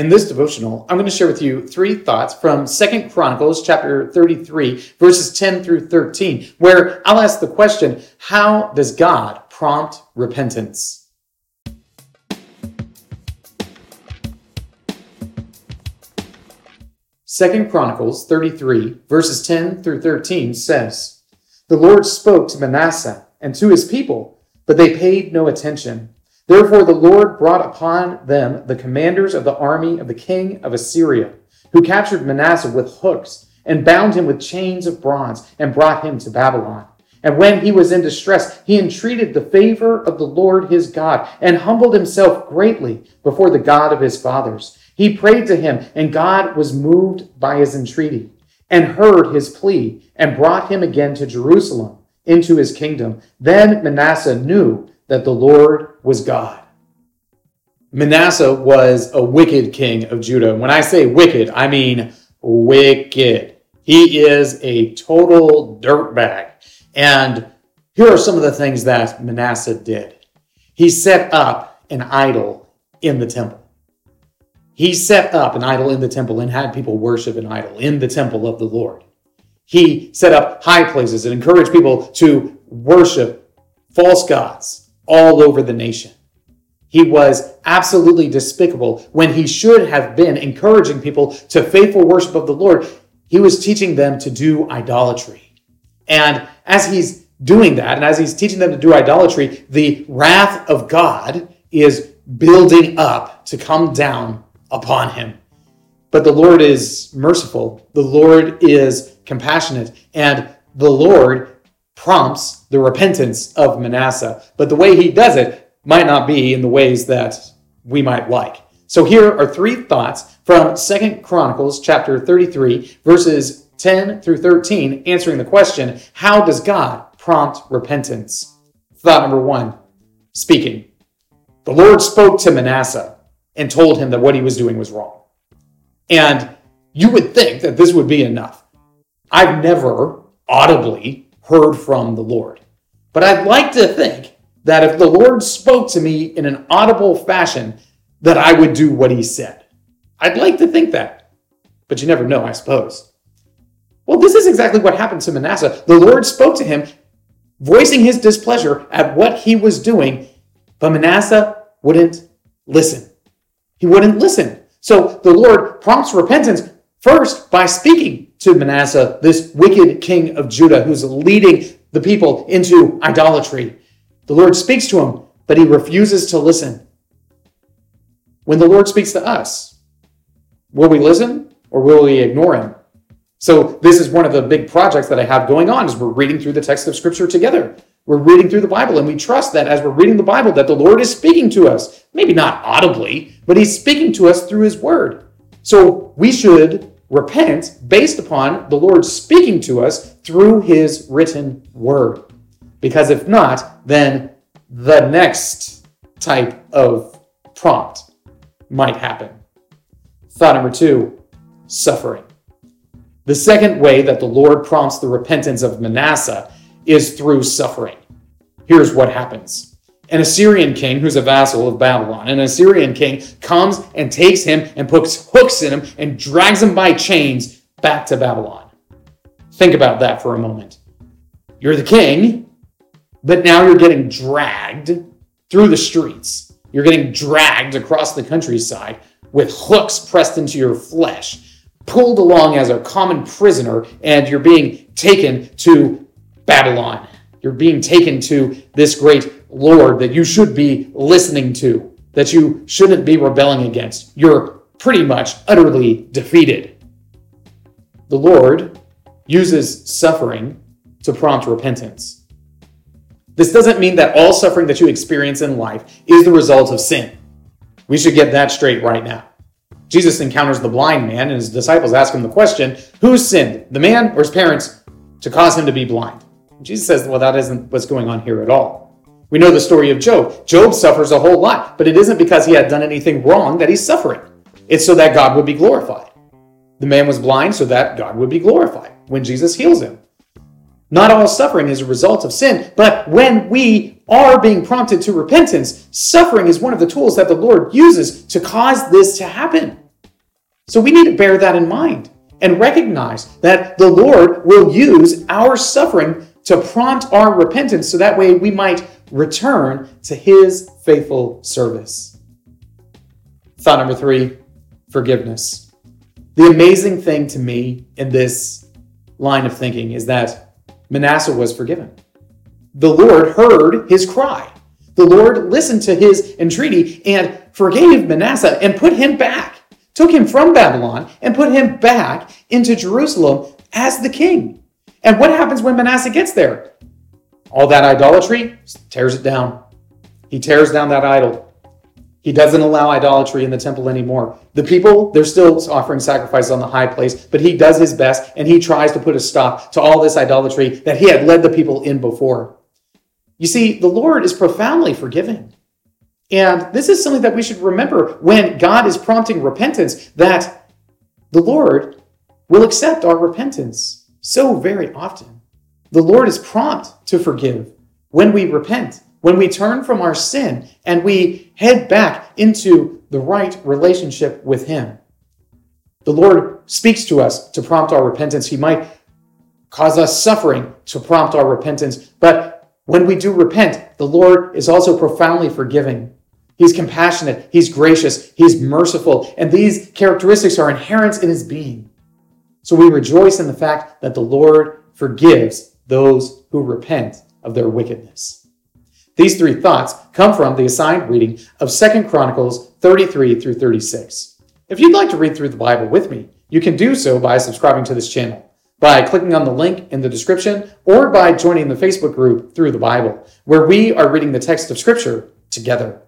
In this devotional, I'm going to share with you three thoughts from Second Chronicles chapter 33, verses 10 through 13, where I'll ask the question, how does God prompt repentance? Second Chronicles 33, verses 10 through 13 says, The Lord spoke to Manasseh and to his people, but they paid no attention. Therefore the Lord brought upon them the commanders of the army of the king of Assyria, who captured Manasseh with hooks and bound him with chains of bronze and brought him to Babylon. And when he was in distress, he entreated the favor of the Lord his God and humbled himself greatly before the God of his fathers. He prayed to him, and God was moved by his entreaty and heard his plea and brought him again to Jerusalem into his kingdom. Then Manasseh knew that the Lord was God. Manasseh was a wicked king of Judah. When I say wicked, I mean wicked. He is a total dirtbag. And here are some of the things that Manasseh did. He set up an idol in the temple. He set up an idol in the temple and had people worship an idol in the temple of the Lord. He set up high places and encouraged people to worship false gods all over the nation. He was absolutely despicable when he should have been encouraging people to faithful worship of the Lord. He was teaching them to do idolatry. And as he's doing that, and as he's teaching them to do idolatry, the wrath of God is building up to come down upon him. But the Lord is merciful, the Lord is compassionate, and the Lord prompts the repentance of Manasseh. But the way he does it might not be in the ways that we might like. So here are three thoughts from Second Chronicles chapter 33 verses 10 through 13 answering the question, how does God prompt repentance? Thought number 1, speaking. The Lord spoke to Manasseh and told him that what he was doing was wrong. And you would think that this would be enough. I've never audibly heard from the Lord. But I'd like to think that if the Lord spoke to me in an audible fashion, that I would do what he said. I'd like to think that. But you never know, I suppose. Well, this is exactly what happened to Manasseh. The Lord spoke to him, voicing his displeasure at what he was doing, but Manasseh wouldn't listen. He wouldn't listen. So the Lord prompts repentance first by speaking to Manasseh, this wicked king of Judah who's leading the people into idolatry. The Lord speaks to him, but he refuses to listen. When the Lord speaks to us, will we listen or will we ignore him? So this is one of the big projects that I have going on is we're reading through the text of scripture together. We're reading through the Bible and we trust that as we're reading the Bible that the Lord is speaking to us. Maybe not audibly, but he's speaking to us through his word. So we should repent based upon the Lord speaking to us through his written word. Because if not, then the next type of prompt might happen. Thought number two suffering. The second way that the Lord prompts the repentance of Manasseh is through suffering. Here's what happens. An Assyrian king who's a vassal of Babylon, an Assyrian king comes and takes him and puts hooks in him and drags him by chains back to Babylon. Think about that for a moment. You're the king, but now you're getting dragged through the streets. You're getting dragged across the countryside with hooks pressed into your flesh pulled along as a common prisoner and you're being taken to Babylon. You're being taken to this great Lord that you should be listening to, that you shouldn't be rebelling against. You're pretty much utterly defeated. The Lord uses suffering to prompt repentance. This doesn't mean that all suffering that you experience in life is the result of sin. We should get that straight right now. Jesus encounters the blind man, and his disciples ask him the question Who sinned, the man or his parents, to cause him to be blind? Jesus says, Well, that isn't what's going on here at all. We know the story of Job. Job suffers a whole lot, but it isn't because he had done anything wrong that he's suffering. It's so that God would be glorified. The man was blind so that God would be glorified when Jesus heals him. Not all suffering is a result of sin, but when we are being prompted to repentance, suffering is one of the tools that the Lord uses to cause this to happen. So we need to bear that in mind and recognize that the Lord will use our suffering to prompt our repentance so that way we might return to his faithful service. Thought number three forgiveness. The amazing thing to me in this line of thinking is that Manasseh was forgiven. The Lord heard his cry. The Lord listened to his entreaty and forgave Manasseh and put him back, took him from Babylon and put him back into Jerusalem as the king. And what happens when Manasseh gets there? All that idolatry tears it down. He tears down that idol. He doesn't allow idolatry in the temple anymore. The people, they're still offering sacrifices on the high place, but he does his best and he tries to put a stop to all this idolatry that he had led the people in before. You see, the Lord is profoundly forgiving. And this is something that we should remember when God is prompting repentance, that the Lord will accept our repentance so very often. The Lord is prompt to forgive when we repent, when we turn from our sin and we head back into the right relationship with Him. The Lord speaks to us to prompt our repentance. He might cause us suffering to prompt our repentance, but when we do repent, the Lord is also profoundly forgiving. He's compassionate, He's gracious, He's merciful, and these characteristics are inherent in His being. So we rejoice in the fact that the Lord forgives those who repent of their wickedness. These three thoughts come from the assigned reading of 2 Chronicles 33 through 36. If you'd like to read through the Bible with me, you can do so by subscribing to this channel, by clicking on the link in the description, or by joining the Facebook group Through the Bible, where we are reading the text of Scripture together.